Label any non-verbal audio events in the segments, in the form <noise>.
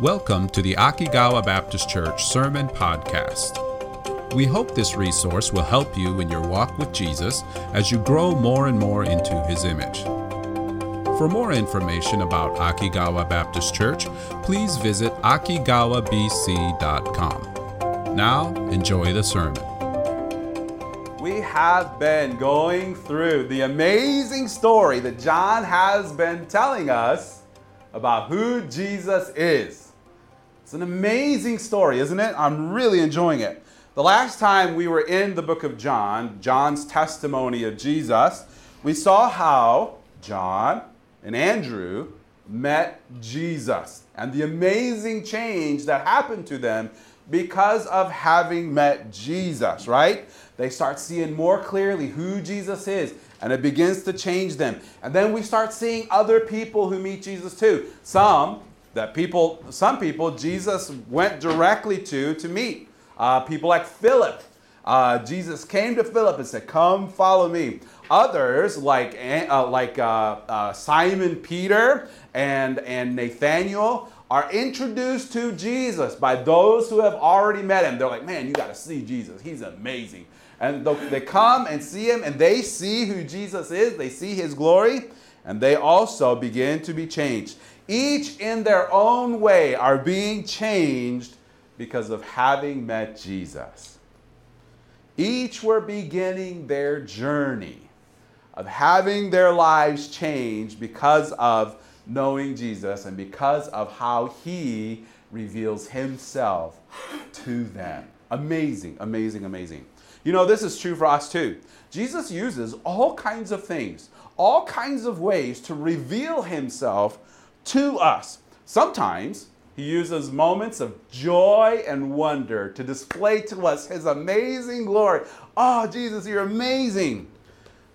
Welcome to the Akigawa Baptist Church Sermon Podcast. We hope this resource will help you in your walk with Jesus as you grow more and more into his image. For more information about Akigawa Baptist Church, please visit akigawabc.com. Now, enjoy the sermon. We have been going through the amazing story that John has been telling us about who Jesus is. It's an amazing story, isn't it? I'm really enjoying it. The last time we were in the book of John, John's testimony of Jesus, we saw how John and Andrew met Jesus and the amazing change that happened to them because of having met Jesus, right? They start seeing more clearly who Jesus is and it begins to change them. And then we start seeing other people who meet Jesus too. Some that people, some people, Jesus went directly to to meet. Uh, people like Philip. Uh, Jesus came to Philip and said, "Come, follow me." Others, like uh, like uh, uh, Simon Peter and and Nathaniel, are introduced to Jesus by those who have already met him. They're like, "Man, you got to see Jesus. He's amazing." And they come and see him, and they see who Jesus is. They see his glory, and they also begin to be changed each in their own way are being changed because of having met Jesus. Each were beginning their journey of having their lives changed because of knowing Jesus and because of how he reveals himself to them. Amazing, amazing, amazing. You know, this is true for us too. Jesus uses all kinds of things, all kinds of ways to reveal himself to us. Sometimes he uses moments of joy and wonder to display to us his amazing glory. Oh, Jesus, you're amazing.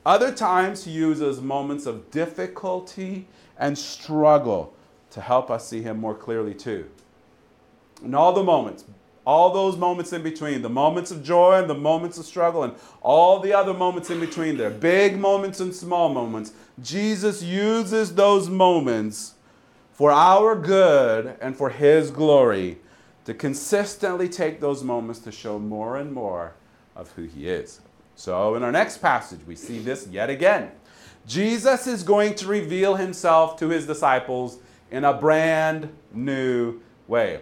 Other times he uses moments of difficulty and struggle to help us see him more clearly too. And all the moments, all those moments in between, the moments of joy and the moments of struggle, and all the other moments in between there, big moments and small moments, Jesus uses those moments for our good and for His glory, to consistently take those moments to show more and more of who He is. So, in our next passage, we see this yet again. Jesus is going to reveal Himself to His disciples in a brand new way.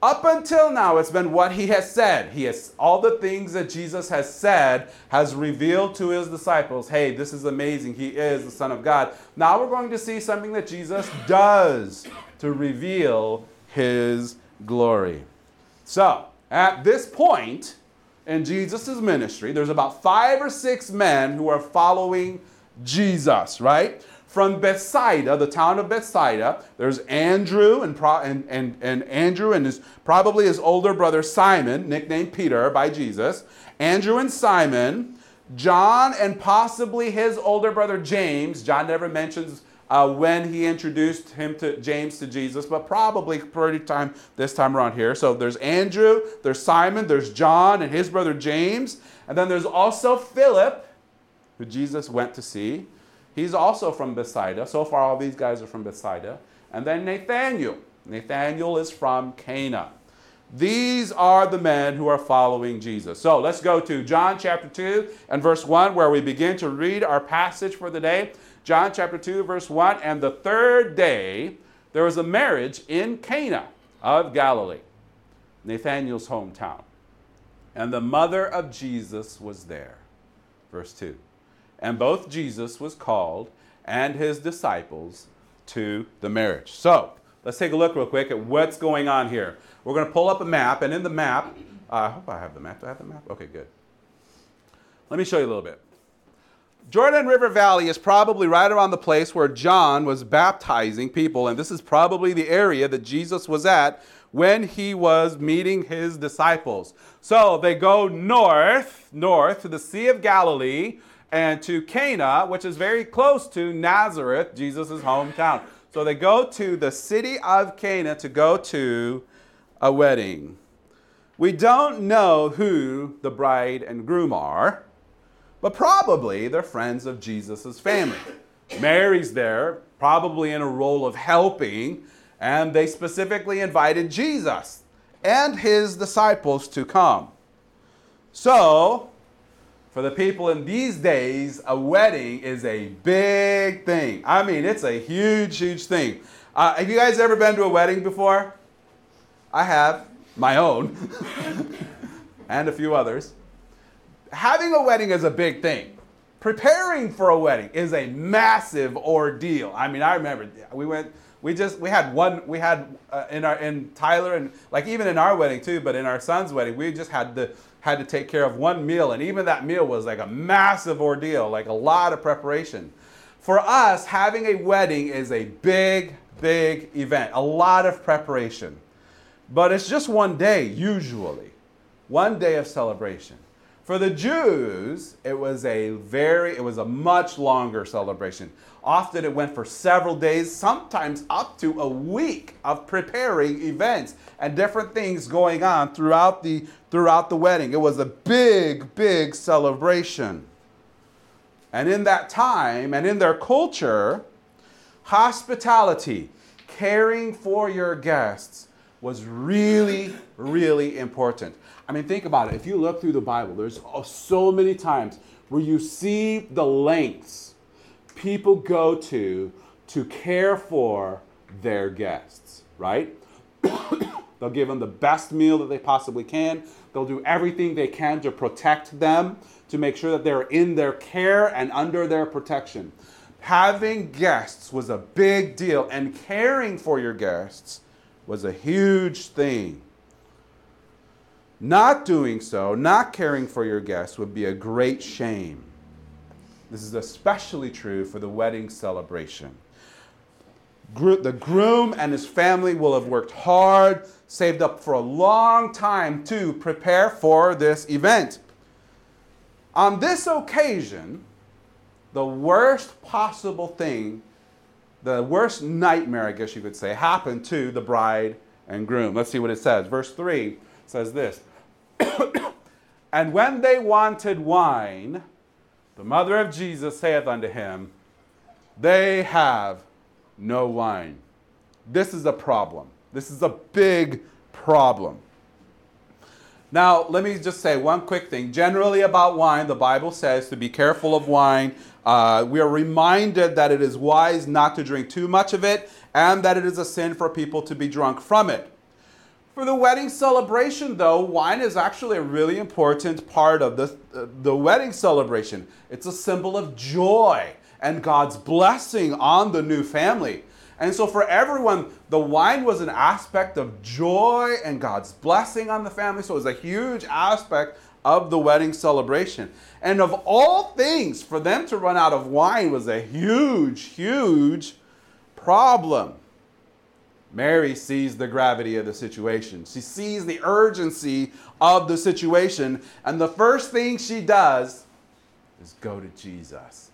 Up until now, it's been what he has said. He has all the things that Jesus has said has revealed to his disciples. Hey, this is amazing. He is the Son of God. Now we're going to see something that Jesus does to reveal his glory. So, at this point in Jesus' ministry, there's about five or six men who are following Jesus, right? From Bethsaida, the town of Bethsaida. There's Andrew and, and, and, and Andrew and his probably his older brother Simon, nicknamed Peter by Jesus. Andrew and Simon, John and possibly his older brother James. John never mentions uh, when he introduced him to James to Jesus, but probably pretty time this time around here. So there's Andrew, there's Simon, there's John and his brother James, and then there's also Philip, who Jesus went to see. He's also from Bethsaida. So far, all these guys are from Bethsaida. And then Nathaniel. Nathaniel is from Cana. These are the men who are following Jesus. So let's go to John chapter 2 and verse 1, where we begin to read our passage for the day. John chapter 2, verse 1. And the third day, there was a marriage in Cana of Galilee, Nathanael's hometown. And the mother of Jesus was there. Verse 2 and both Jesus was called and his disciples to the marriage. So let's take a look real quick at what's going on here. We're going to pull up a map, and in the map, uh, I hope I have the map. Do I have the map? Okay, good. Let me show you a little bit. Jordan River Valley is probably right around the place where John was baptizing people, and this is probably the area that Jesus was at when he was meeting his disciples. So they go north, north to the Sea of Galilee, and to Cana, which is very close to Nazareth, Jesus' hometown. So they go to the city of Cana to go to a wedding. We don't know who the bride and groom are, but probably they're friends of Jesus' family. Mary's there, probably in a role of helping, And they specifically invited Jesus and his disciples to come. So, for the people in these days, a wedding is a big thing. I mean, it's a huge, huge thing. Uh, have you guys ever been to a wedding before? I have, my own, <laughs> and a few others. Having a wedding is a big thing. Preparing for a wedding is a massive ordeal. I mean, I remember we went we just we had one we had uh, in our in Tyler and like even in our wedding too, but in our son's wedding we just had the had to take care of one meal, and even that meal was like a massive ordeal, like a lot of preparation. For us, having a wedding is a big, big event, a lot of preparation. But it's just one day, usually, one day of celebration. For the Jews, it was a very, it was a much longer celebration. Often it went for several days, sometimes up to a week of preparing events and different things going on throughout the throughout the wedding. It was a big, big celebration. And in that time and in their culture, hospitality, caring for your guests was really, really important. I mean, think about it. If you look through the Bible, there's oh, so many times where you see the lengths people go to to care for their guests, right? <coughs> They'll give them the best meal that they possibly can. They'll do everything they can to protect them, to make sure that they're in their care and under their protection. Having guests was a big deal, and caring for your guests was a huge thing. Not doing so, not caring for your guests, would be a great shame. This is especially true for the wedding celebration. The groom and his family will have worked hard, saved up for a long time to prepare for this event. On this occasion, the worst possible thing, the worst nightmare, I guess you could say, happened to the bride and groom. Let's see what it says. Verse 3 says this <coughs> And when they wanted wine, the mother of Jesus saith unto him, They have no wine. This is a problem. This is a big problem. Now, let me just say one quick thing. Generally, about wine, the Bible says to be careful of wine. Uh, we are reminded that it is wise not to drink too much of it and that it is a sin for people to be drunk from it. For the wedding celebration, though, wine is actually a really important part of the, uh, the wedding celebration. It's a symbol of joy and God's blessing on the new family. And so, for everyone, the wine was an aspect of joy and God's blessing on the family. So, it was a huge aspect of the wedding celebration. And of all things, for them to run out of wine was a huge, huge problem. Mary sees the gravity of the situation. She sees the urgency of the situation. And the first thing she does is go to Jesus.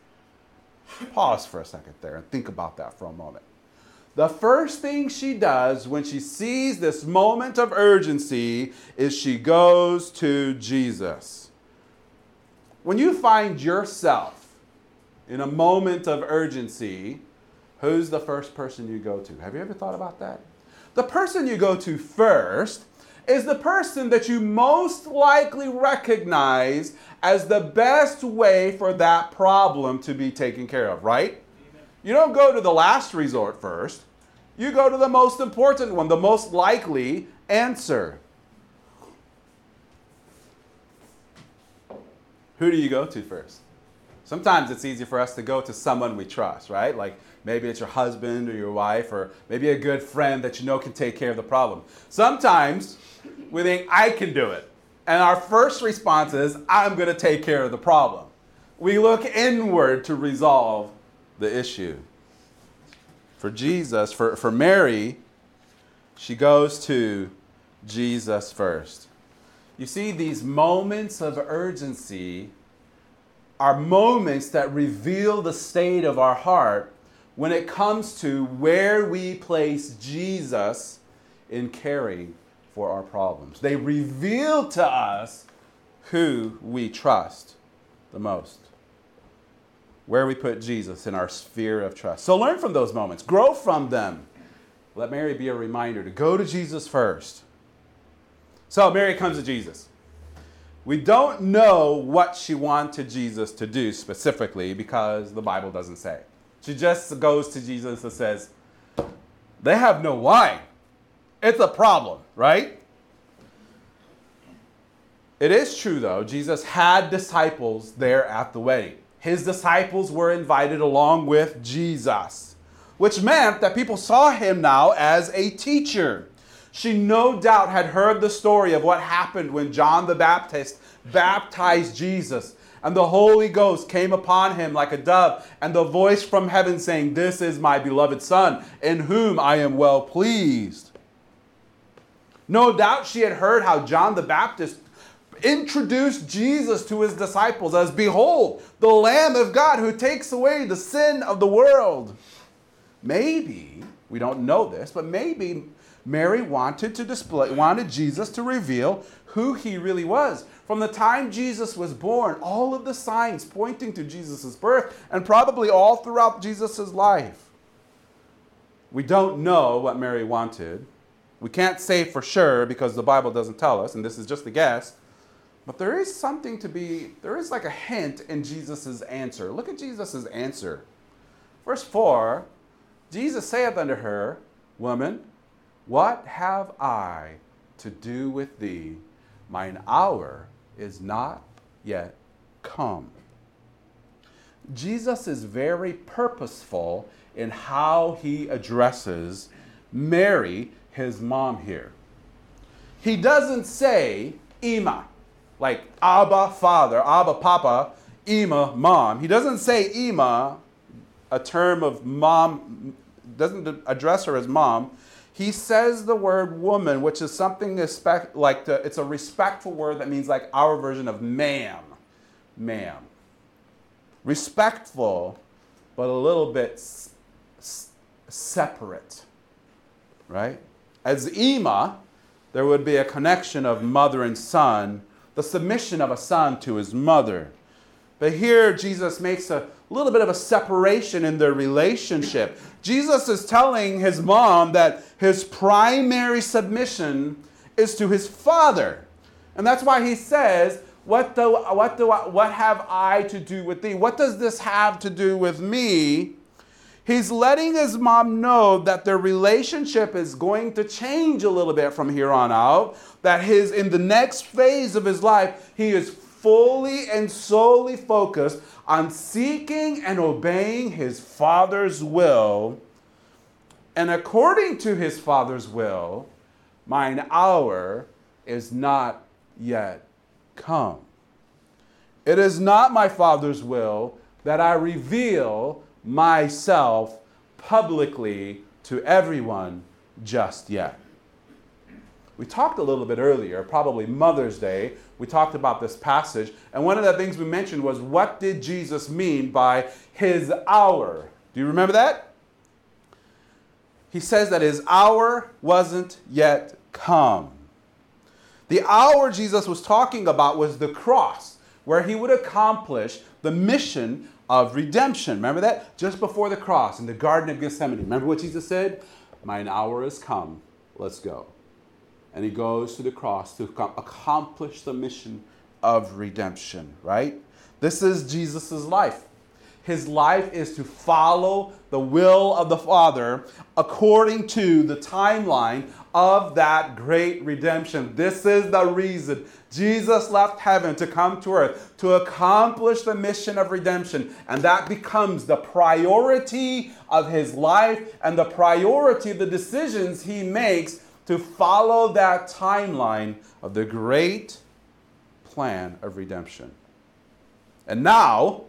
Pause for a second there and think about that for a moment. The first thing she does when she sees this moment of urgency is she goes to Jesus. When you find yourself in a moment of urgency, who's the first person you go to? Have you ever thought about that? The person you go to first is the person that you most likely recognize as the best way for that problem to be taken care of, right? You don't go to the last resort first. You go to the most important one, the most likely answer. Who do you go to first? Sometimes it's easy for us to go to someone we trust, right? Like maybe it's your husband or your wife or maybe a good friend that you know can take care of the problem. Sometimes we think, I can do it. And our first response is, I'm going to take care of the problem. We look inward to resolve the issue. For Jesus, for, for Mary, she goes to Jesus first. You see, these moments of urgency are moments that reveal the state of our heart when it comes to where we place Jesus in caring for our problems. They reveal to us who we trust the most, where we put Jesus in our sphere of trust. So learn from those moments, grow from them, let Mary be a reminder to go to Jesus first. So Mary comes to Jesus. We don't know what she wanted Jesus to do specifically because the Bible doesn't say. She just goes to Jesus and says, They have no wine. It's a problem, right? It is true, though, Jesus had disciples there at the wedding. His disciples were invited along with Jesus, which meant that people saw him now as a teacher. She no doubt had heard the story of what happened when John the Baptist baptized Jesus. And the Holy Ghost came upon him like a dove, and the voice from heaven saying, This is my beloved Son, in whom I am well pleased. No doubt she had heard how John the Baptist introduced Jesus to his disciples as, Behold, the Lamb of God who takes away the sin of the world. Maybe, we don't know this, but maybe Mary wanted to display, wanted Jesus to reveal who he really was. From the time Jesus was born, all of the signs pointing to Jesus' birth, and probably all throughout Jesus' life. We don't know what Mary wanted. We can't say for sure because the Bible doesn't tell us, and this is just a guess. But there is something to be, there is like a hint in Jesus' answer. Look at Jesus' answer. Verse 4 Jesus saith unto her, Woman, what have I to do with thee? Mine hour is not yet come. Jesus is very purposeful in how he addresses Mary, his mom, here. He doesn't say, Ima, like Abba, father, Abba, papa, Ima, mom. He doesn't say Ima, a term of mom, doesn't address her as mom he says the word woman, which is something like the, it's a respectful word that means like our version of ma'am. Ma'am. Respectful, but a little bit s- s- separate. Right? As Ima, there would be a connection of mother and son, the submission of a son to his mother. But here, Jesus makes a little bit of a separation in their relationship. Jesus is telling his mom that his primary submission is to his father. And that's why he says, what do, what, do I, what have I to do with thee? What does this have to do with me? He's letting his mom know that their relationship is going to change a little bit from here on out. That his in the next phase of his life, he is fully and solely focused on seeking and obeying his Father's will. And according to his Father's will, mine hour is not yet come. It is not my Father's will that I reveal myself publicly to everyone just yet. We talked a little bit earlier, probably Mother's Day, we talked about this passage, and one of the things we mentioned was what did Jesus mean by his hour? Do you remember that? He says that his hour wasn't yet come. The hour Jesus was talking about was the cross, where he would accomplish the mission of redemption. Remember that? Just before the cross in the Garden of Gethsemane. Remember what Jesus said? Mine hour has come. Let's go and he goes to the cross to accomplish the mission of redemption, right? This is Jesus' life. His life is to follow the will of the Father according to the timeline of that great redemption. This is the reason Jesus left heaven to come to earth to accomplish the mission of redemption. And that becomes the priority of his life and the priority of the decisions he makes to follow that timeline of the great plan of redemption. And now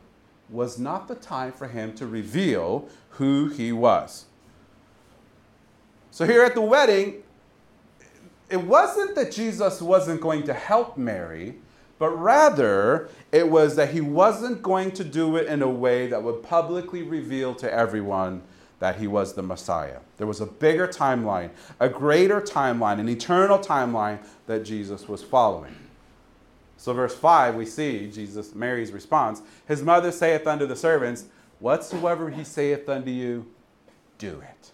was not the time for him to reveal who he was. So, here at the wedding, it wasn't that Jesus wasn't going to help Mary, but rather it was that he wasn't going to do it in a way that would publicly reveal to everyone that he was the Messiah. There was a bigger timeline, a greater timeline, an eternal timeline that Jesus was following. So, verse 5, we see Jesus, Mary's response. His mother saith unto the servants, Whatsoever he saith unto you, do it.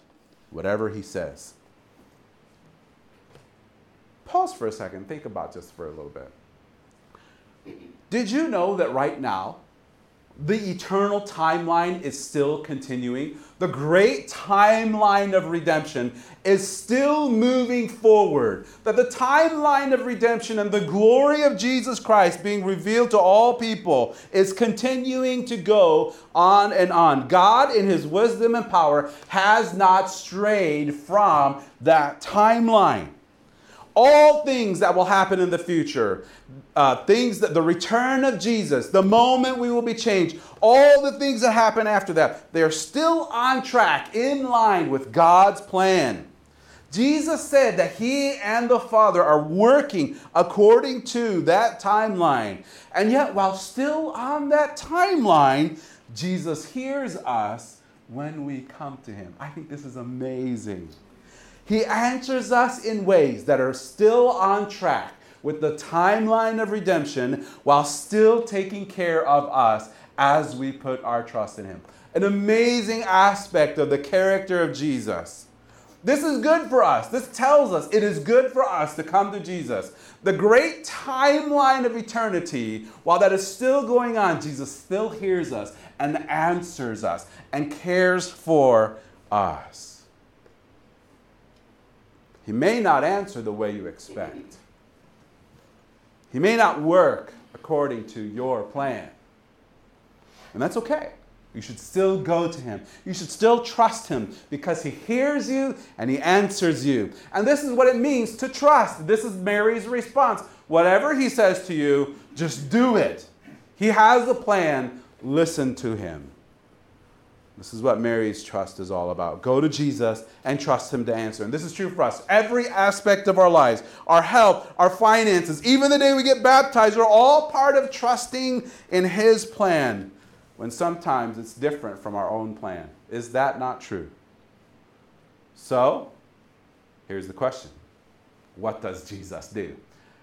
whatever he says. Pause for a second, think about just for a little bit. Did you know that right now, the eternal timeline is still continuing? The great timeline of redemption is still moving forward. That the timeline of redemption and the glory of Jesus Christ being revealed to all people is continuing to go on and on. God, in His wisdom and power, has not strayed from that timeline all things that will happen in the future, uh, things that the return of Jesus, the moment we will be changed, all the things that happen after that, they're still on track, in line with God's plan. Jesus said that he and the Father are working according to that timeline. And yet, while still on that timeline, Jesus hears us when we come to him. I think this is amazing. He answers us in ways that are still on track with the timeline of redemption while still taking care of us as we put our trust in Him. An amazing aspect of the character of Jesus. This is good for us. This tells us it is good for us to come to Jesus. The great timeline of eternity, while that is still going on, Jesus still hears us and answers us and cares for us. He may not answer the way you expect. He may not work according to your plan. And that's okay. You should still go to him. You should still trust him because he hears you and he answers you. And this is what it means to trust. This is Mary's response. Whatever he says to you, just do it. He has a plan. Listen to him. This is what Mary's trust is all about. Go to Jesus and trust Him to answer. And this is true for us. Every aspect of our lives, our health, our finances, even the day we get baptized, are all part of trusting in His plan when sometimes it's different from our own plan. Is that not true? So, here's the question What does Jesus do?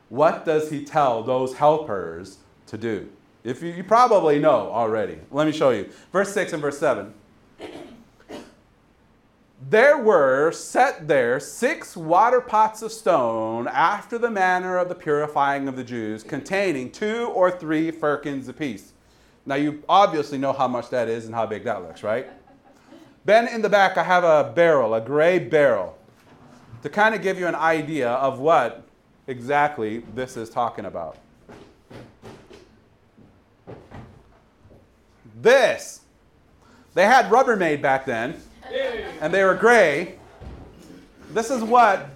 What does He tell those helpers to do? If you, you, probably know already. Let me show you. Verse 6 and verse 7 there were set there six water pots of stone after the manner of the purifying of the Jews, containing two or three firkins apiece. Now, you obviously know how much that is and how big that looks, right? Ben, in the back, I have a barrel, a gray barrel, to kind of give you an idea of what exactly this is talking about. This, they had Rubbermaid back then and they were gray. This is what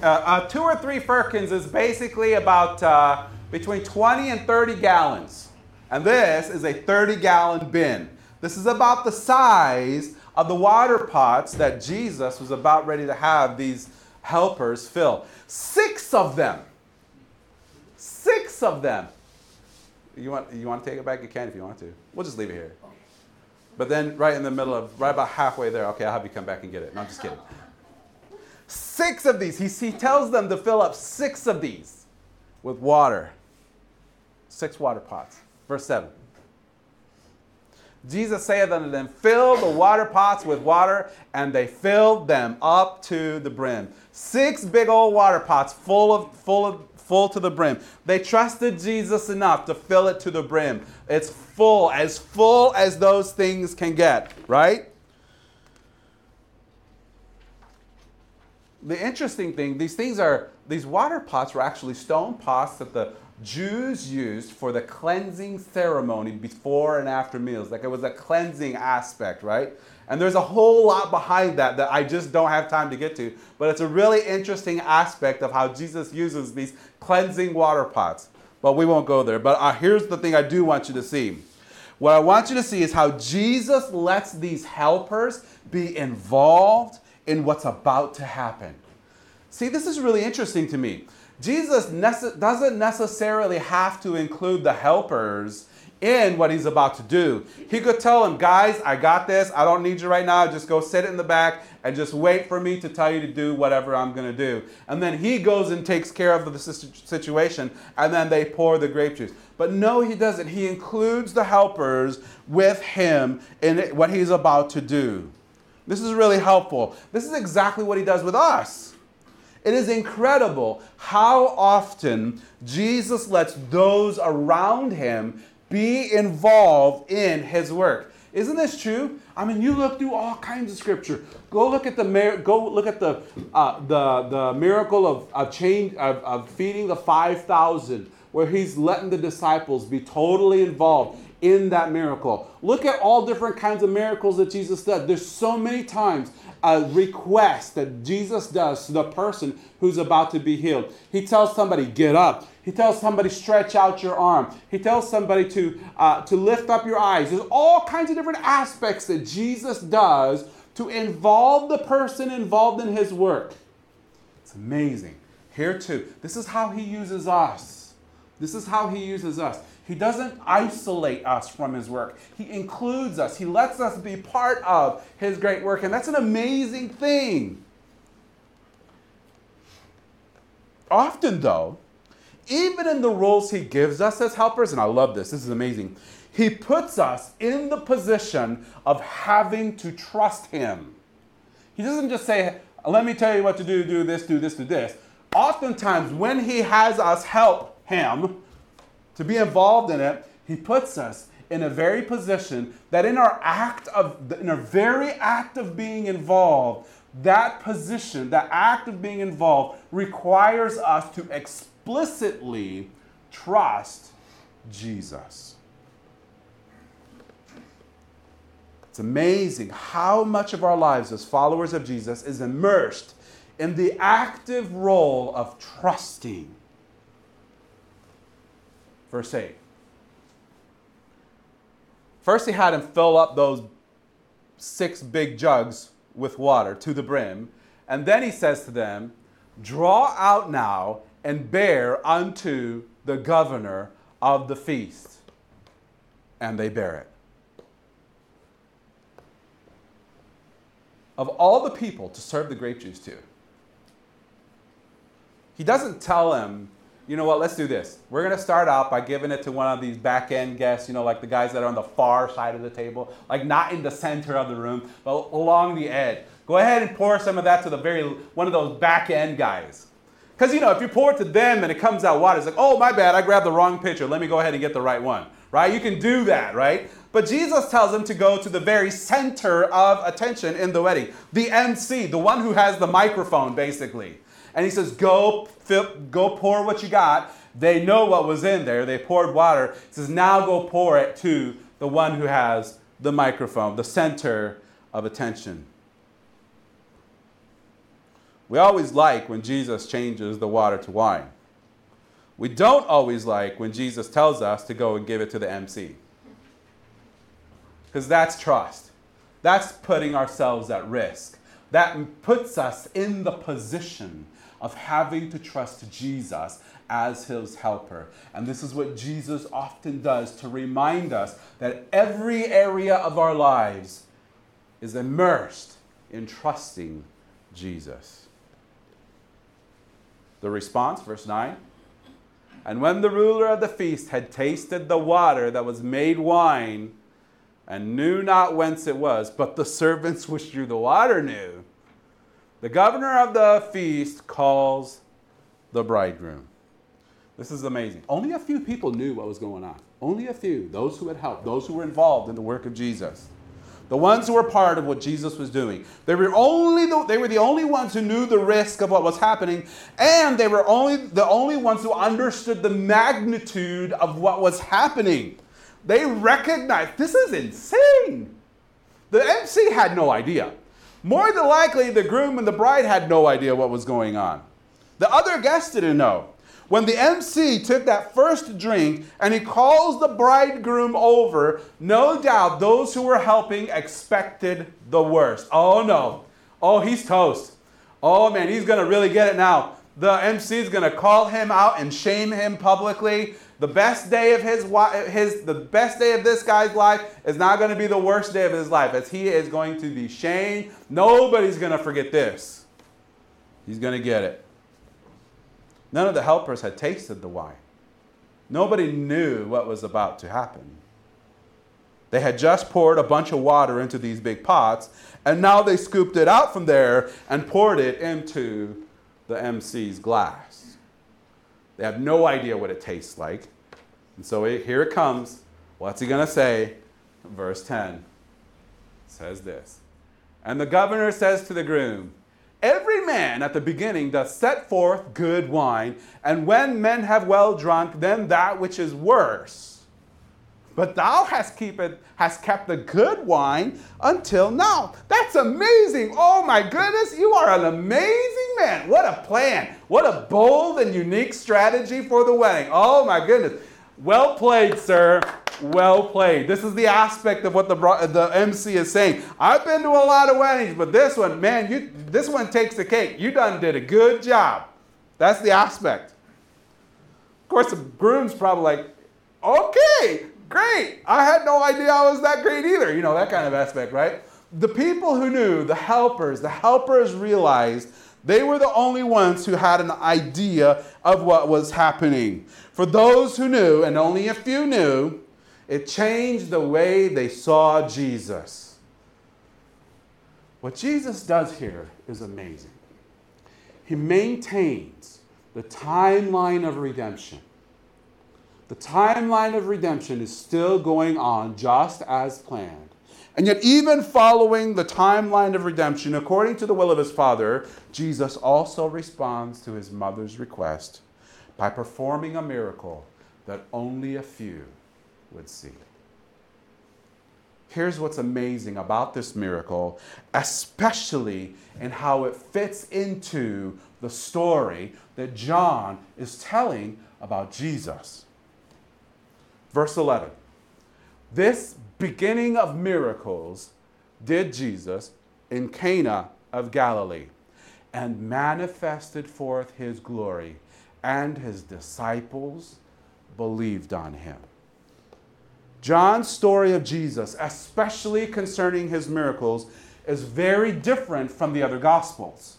uh, uh, two or three firkins is basically about uh, between 20 and 30 gallons. And this is a 30 gallon bin. This is about the size of the water pots that Jesus was about ready to have these helpers fill. Six of them. Six of them. You want, you want to take it back? You can if you want to. We'll just leave it here. But then, right in the middle of, right about halfway there, okay, I'll have you come back and get it. No, I'm just kidding. Six of these. He, he tells them to fill up six of these with water. Six water pots. Verse 7. Jesus saith unto them, Fill the water pots with water, and they filled them up to the brim. Six big old water pots full of, full of, full to the brim. They trusted Jesus enough to fill it to the brim. It's full, as full as those things can get, right? The interesting thing, these things are, these water pots were actually stone pots that the Jews used for the cleansing ceremony before and after meals. Like it was a cleansing aspect, right? And there's a whole lot behind that that I just don't have time to get to. But it's a really interesting aspect of how Jesus uses these cleansing water pots. But we won't go there. But uh, here's the thing I do want you to see. What I want you to see is how Jesus lets these helpers be involved in what's about to happen. See, this is really interesting to me. Jesus nece- doesn't necessarily have to include the helpers in what he's about to do. He could tell them, guys, I got this. I don't need you right now. Just go sit in the back and just wait for me to tell you to do whatever I'm going to do. And then he goes and takes care of the situation, and then they pour the grape juice. But no, he doesn't. He includes the helpers with him in what he's about to do. This is really helpful. This is exactly what he does with us. It is incredible how often Jesus lets those around him be involved in his work. Isn't this true? I mean, you look through all kinds of scripture. Go look at the go look at the uh, the the miracle of of change of, of feeding the five thousand, where he's letting the disciples be totally involved in that miracle. Look at all different kinds of miracles that Jesus does. There's so many times a request that Jesus does to the person who's about to be healed. He tells somebody, get up. He tells somebody, stretch out your arm. He tells somebody to, uh, to lift up your eyes. There's all kinds of different aspects that Jesus does to involve the person involved in his work. It's amazing. Here too, this is how he uses us. This is how he uses us. He doesn't isolate us from his work. He includes us. He lets us be part of his great work. And that's an amazing thing. Often, though, even in the roles he gives us as helpers, and I love this, this is amazing, he puts us in the position of having to trust him. He doesn't just say, let me tell you what to do, do this, do this, do this. Oftentimes, when he has us help him, to be involved in it, he puts us in a very position that in our act of in our very act of being involved, that position, that act of being involved requires us to explicitly trust Jesus. It's amazing how much of our lives as followers of Jesus is immersed in the active role of trusting verse 8. First, he had him fill up those six big jugs with water to the brim. And then he says to them, Draw out now and bear unto the governor of the feast. And they bear it. Of all the people to serve the grape juice to, he doesn't tell them you know what, let's do this. We're going to start out by giving it to one of these back end guests, you know, like the guys that are on the far side of the table, like not in the center of the room, but along the edge. Go ahead and pour some of that to the very, one of those back end guys. Because, you know, if you pour it to them and it comes out water, it's like, oh, my bad, I grabbed the wrong pitcher. Let me go ahead and get the right one, right? You can do that, right? But Jesus tells them to go to the very center of attention in the wedding, the MC, the one who has the microphone, basically. And he says, Go, fill, go pour what you got. They know what was in there. They poured water. He says, Now go pour it to the one who has the microphone, the center of attention. We always like when Jesus changes the water to wine. We don't always like when Jesus tells us to go and give it to the MC. Because that's trust. That's putting ourselves at risk. That puts us in the position of having to trust Jesus as his helper. And this is what Jesus often does to remind us that every area of our lives is immersed in trusting Jesus. The response, verse 9. And when the ruler of the feast had tasted the water that was made wine, and knew not whence it was, but the servants which drew the water knew, the governor of the feast calls the bridegroom. This is amazing. Only a few people knew what was going on. Only a few, those who had helped, those who were involved in the work of Jesus. The ones who were part of what Jesus was doing. They were only the, they were the only ones who knew the risk of what was happening, and they were only the only ones who understood the magnitude of what was happening. They recognized this is insane. The MC had no idea. More than likely, the groom and the bride had no idea what was going on. The other guests didn't know. When the MC took that first drink and he calls the bridegroom over, no doubt those who were helping expected the worst. Oh no. Oh, he's toast. Oh man, he's going to really get it now. The MC is going to call him out and shame him publicly. The best day of his, his the best day of this guy's life is not going to be the worst day of his life as he is going to be shamed. Nobody's going to forget this. He's going to get it. None of the helpers had tasted the wine. Nobody knew what was about to happen. They had just poured a bunch of water into these big pots, and now they scooped it out from there and poured it into the MC's glass. They have no idea what it tastes like. And so here it comes. What's he going to say? Verse 10 says this And the governor says to the groom, Every man at the beginning doth set forth good wine, and when men have well drunk, then that which is worse. But thou hast, keep it, hast kept the good wine until now. That's amazing. Oh my goodness, you are an amazing man. What a plan. What a bold and unique strategy for the wedding. Oh my goodness. Well played, sir. Well played. This is the aspect of what the, the MC is saying. I've been to a lot of weddings, but this one, man, you, this one takes the cake. You done did a good job. That's the aspect. Of course, the groom's probably like, okay, great. I had no idea I was that great either. You know, that kind of aspect, right? The people who knew, the helpers, the helpers realized they were the only ones who had an idea of what was happening. For those who knew, and only a few knew, it changed the way they saw Jesus. What Jesus does here is amazing. He maintains the timeline of redemption. The timeline of redemption is still going on just as planned. And yet, even following the timeline of redemption, according to the will of his Father, Jesus also responds to his mother's request by performing a miracle that only a few would see. Here's what's amazing about this miracle, especially in how it fits into the story that John is telling about Jesus. Verse 11 This beginning of miracles did Jesus in Cana of Galilee and manifested forth his glory, and his disciples believed on him. John's story of Jesus, especially concerning his miracles, is very different from the other gospels.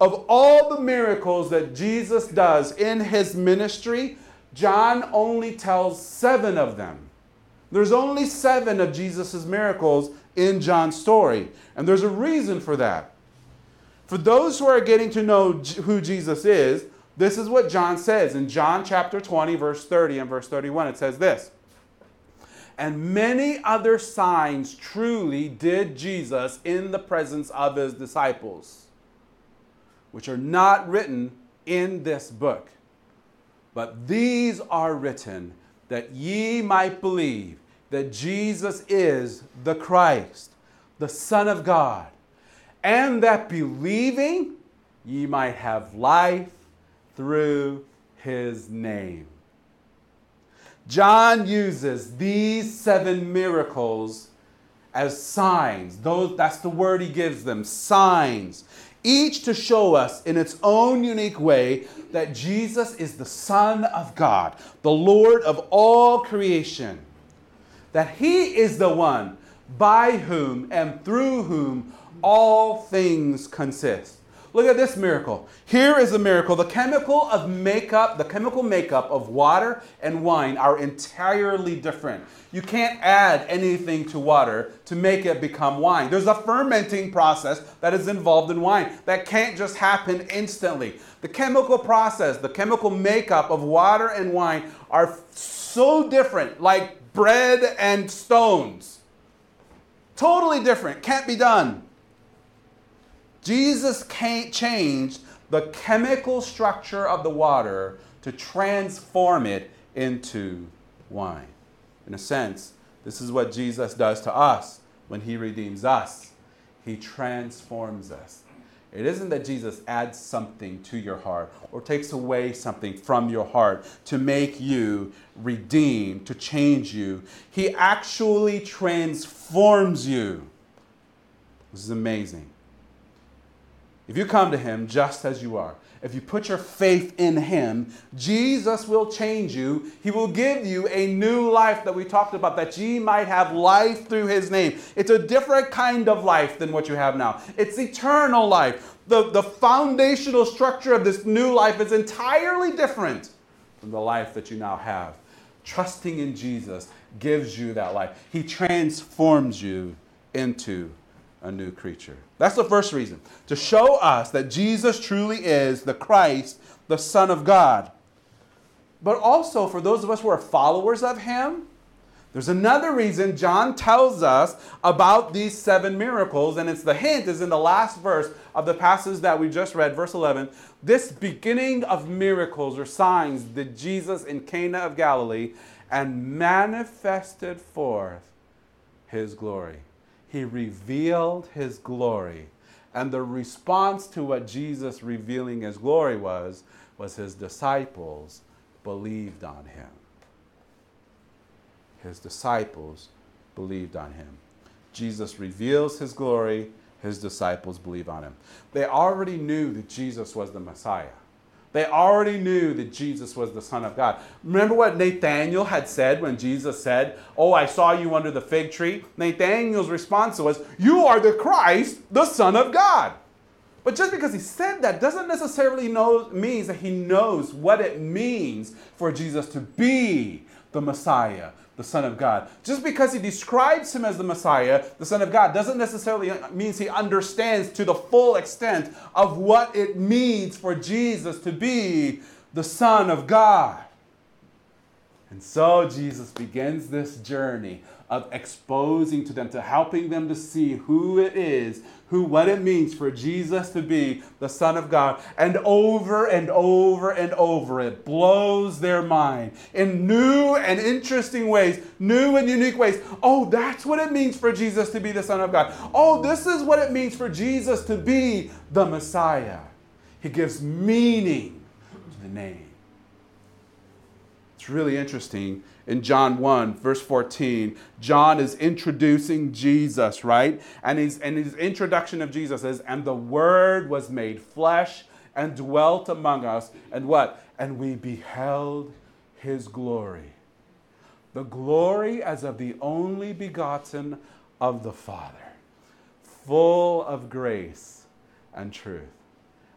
Of all the miracles that Jesus does in his ministry, John only tells seven of them. There's only seven of Jesus' miracles in John's story, and there's a reason for that. For those who are getting to know who Jesus is, this is what John says in John chapter 20, verse 30 and verse 31. It says this And many other signs truly did Jesus in the presence of his disciples, which are not written in this book. But these are written that ye might believe that Jesus is the Christ, the Son of God, and that believing ye might have life through his name. John uses these seven miracles as signs. Those, that's the word he gives them signs each to show us in its own unique way that Jesus is the Son of God, the Lord of all creation, that He is the one by whom and through whom all things consist. Look at this miracle. Here is a miracle. The chemical of makeup, the chemical makeup of water and wine are entirely different. You can't add anything to water to make it become wine. There's a fermenting process that is involved in wine that can't just happen instantly. The chemical process, the chemical makeup of water and wine are so different, like bread and stones. Totally different. Can't be done. Jesus changed the chemical structure of the water to transform it into wine. In a sense, this is what Jesus does to us when he redeems us. He transforms us. It isn't that Jesus adds something to your heart or takes away something from your heart to make you redeem, to change you. He actually transforms you. This is amazing. If you come to Him just as you are, if you put your faith in Him, Jesus will change you. He will give you a new life that we talked about, that ye might have life through His name. It's a different kind of life than what you have now, it's eternal life. The, the foundational structure of this new life is entirely different from the life that you now have. Trusting in Jesus gives you that life. He transforms you into a new creature. That's the first reason to show us that Jesus truly is the Christ, the Son of God. But also for those of us who are followers of Him, there's another reason John tells us about these seven miracles, and it's the hint is in the last verse of the passage that we just read, verse 11. This beginning of miracles or signs did Jesus in Cana of Galilee and manifested forth his glory. He revealed his glory. And the response to what Jesus revealing his glory was, was his disciples believed on him his disciples believed on him. Jesus reveals his glory, his disciples believe on him. They already knew that Jesus was the Messiah. They already knew that Jesus was the Son of God. Remember what Nathanael had said when Jesus said, Oh, I saw you under the fig tree? Nathanael's response was, You are the Christ, the Son of God. But just because he said that doesn't necessarily know, means that he knows what it means for Jesus to be the Messiah, the Son of God. Just because he describes him as the Messiah, the Son of God, doesn't necessarily mean he understands to the full extent of what it means for Jesus to be the Son of God. And so Jesus begins this journey of exposing to them, to helping them to see who it is, who what it means for Jesus to be the Son of God. And over and over and over, it blows their mind in new and interesting ways, new and unique ways. Oh, that's what it means for Jesus to be the Son of God. Oh, this is what it means for Jesus to be the Messiah. He gives meaning to the name. Really interesting. In John 1, verse 14, John is introducing Jesus, right? And, he's, and his introduction of Jesus is, and the Word was made flesh and dwelt among us. And what? And we beheld his glory. The glory as of the only begotten of the Father, full of grace and truth.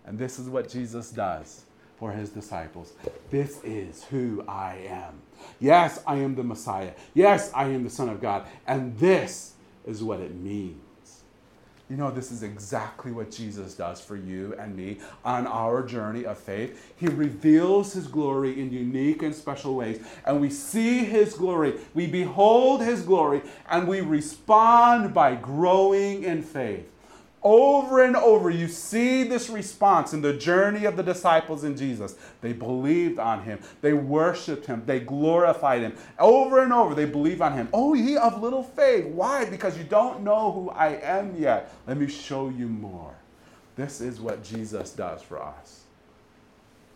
And this is what Jesus does for his disciples. This is who I am. Yes, I am the Messiah. Yes, I am the Son of God. And this is what it means. You know, this is exactly what Jesus does for you and me on our journey of faith. He reveals His glory in unique and special ways, and we see His glory, we behold His glory, and we respond by growing in faith. Over and over, you see this response in the journey of the disciples in Jesus. They believed on him, they worshiped him, they glorified him. Over and over, they believe on him. Oh, ye of little faith. Why? Because you don't know who I am yet. Let me show you more. This is what Jesus does for us.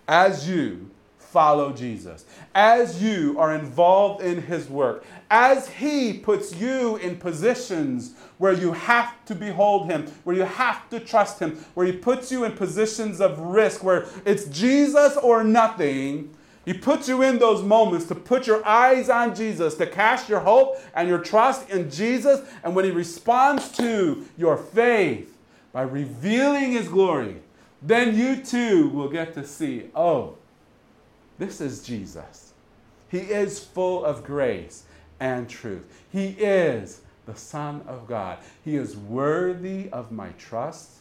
As you follow Jesus, as you are involved in his work, as he puts you in positions where you have to behold him, where you have to trust him, where he puts you in positions of risk, where it's Jesus or nothing. He puts you in those moments to put your eyes on Jesus, to cast your hope and your trust in Jesus. And when he responds to your faith by revealing his glory, then you too will get to see, oh, this is Jesus. He is full of grace and truth. He is the Son of God. He is worthy of my trust.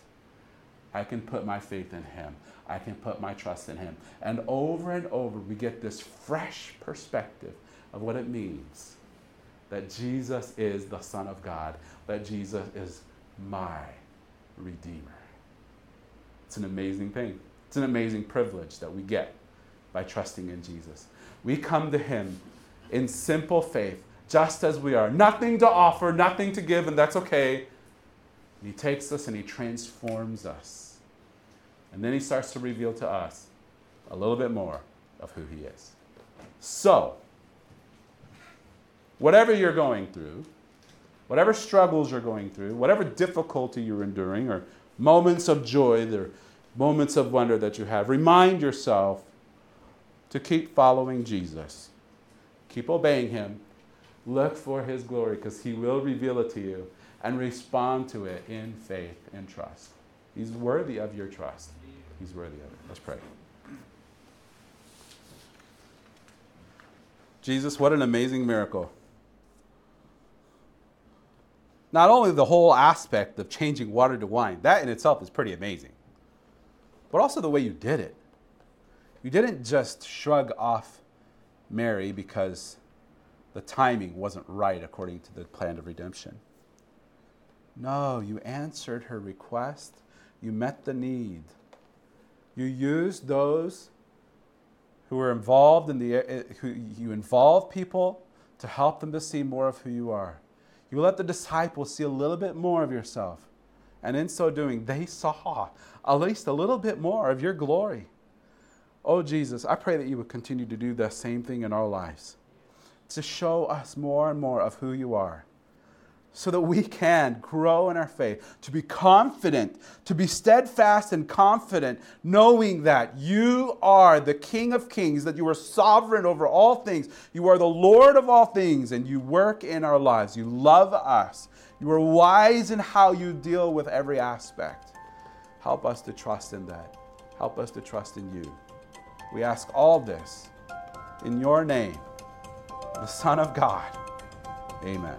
I can put my faith in Him. I can put my trust in Him. And over and over, we get this fresh perspective of what it means that Jesus is the Son of God, that Jesus is my Redeemer. It's an amazing thing. It's an amazing privilege that we get by trusting in Jesus. We come to Him in simple faith, just as we are. Nothing to offer, nothing to give, and that's okay. He takes us and He transforms us. And then He starts to reveal to us a little bit more of who He is. So, whatever you're going through, whatever struggles you're going through, whatever difficulty you're enduring, or moments of joy, or moments of wonder that you have, remind yourself to keep following Jesus. Keep obeying him. Look for his glory because he will reveal it to you and respond to it in faith and trust. He's worthy of your trust. He's worthy of it. Let's pray. Jesus, what an amazing miracle. not only the whole aspect of changing water to wine, that in itself is pretty amazing, but also the way you did it. You didn't just shrug off Mary because the timing wasn't right according to the plan of redemption. No, you answered her request. You met the need. You used those who were involved in the, uh, who you involve people to help them to see more of who you are. You let the disciples see a little bit more of yourself. And in so doing, they saw at least a little bit more of your glory. Oh, Jesus, I pray that you would continue to do the same thing in our lives, to show us more and more of who you are so that we can grow in our faith, to be confident, to be steadfast and confident, knowing that you are the King of kings, that you are sovereign over all things, you are the Lord of all things, and you work in our lives. You love us. You are wise in how you deal with every aspect. Help us to trust in that. Help us to trust in you. We ask all this in your name, the Son of God. Amen.